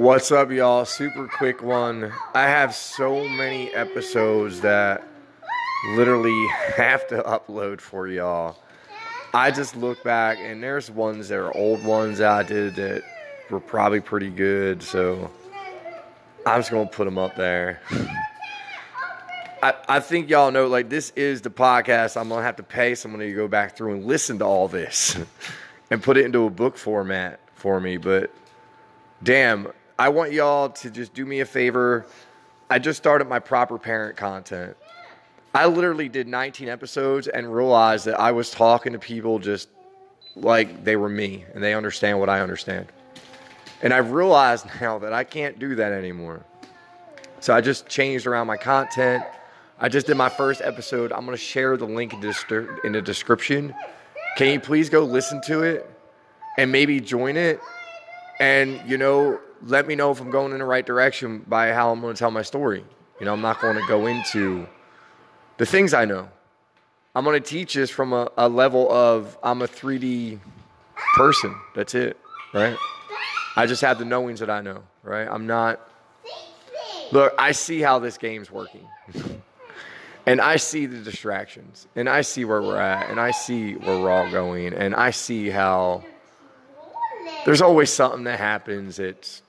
What's up, y'all? Super quick one. I have so many episodes that literally have to upload for y'all. I just look back and there's ones that are old ones that I did that were probably pretty good, so I'm just gonna put them up there. I, I think y'all know like this is the podcast. I'm gonna have to pay someone to go back through and listen to all this and put it into a book format for me. But damn, I want y'all to just do me a favor. I just started my proper parent content. I literally did 19 episodes and realized that I was talking to people just like they were me and they understand what I understand. And I've realized now that I can't do that anymore. So I just changed around my content. I just did my first episode. I'm going to share the link in, in the description. Can you please go listen to it and maybe join it? And, you know, let me know if I'm going in the right direction by how I'm going to tell my story. You know, I'm not going to go into the things I know. I'm going to teach this from a, a level of I'm a 3D person. That's it, right? I just have the knowings that I know, right? I'm not. Look, I see how this game's working. and I see the distractions. And I see where we're at. And I see where we're all going. And I see how there's always something that happens. It's,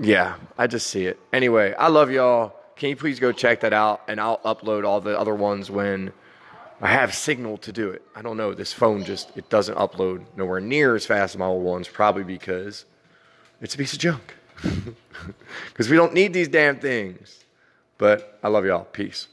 yeah, I just see it. Anyway, I love y'all. Can you please go check that out? And I'll upload all the other ones when I have signal to do it. I don't know. This phone just, it doesn't upload nowhere near as fast as my old ones, probably because it's a piece of junk. Because we don't need these damn things. But I love y'all. Peace.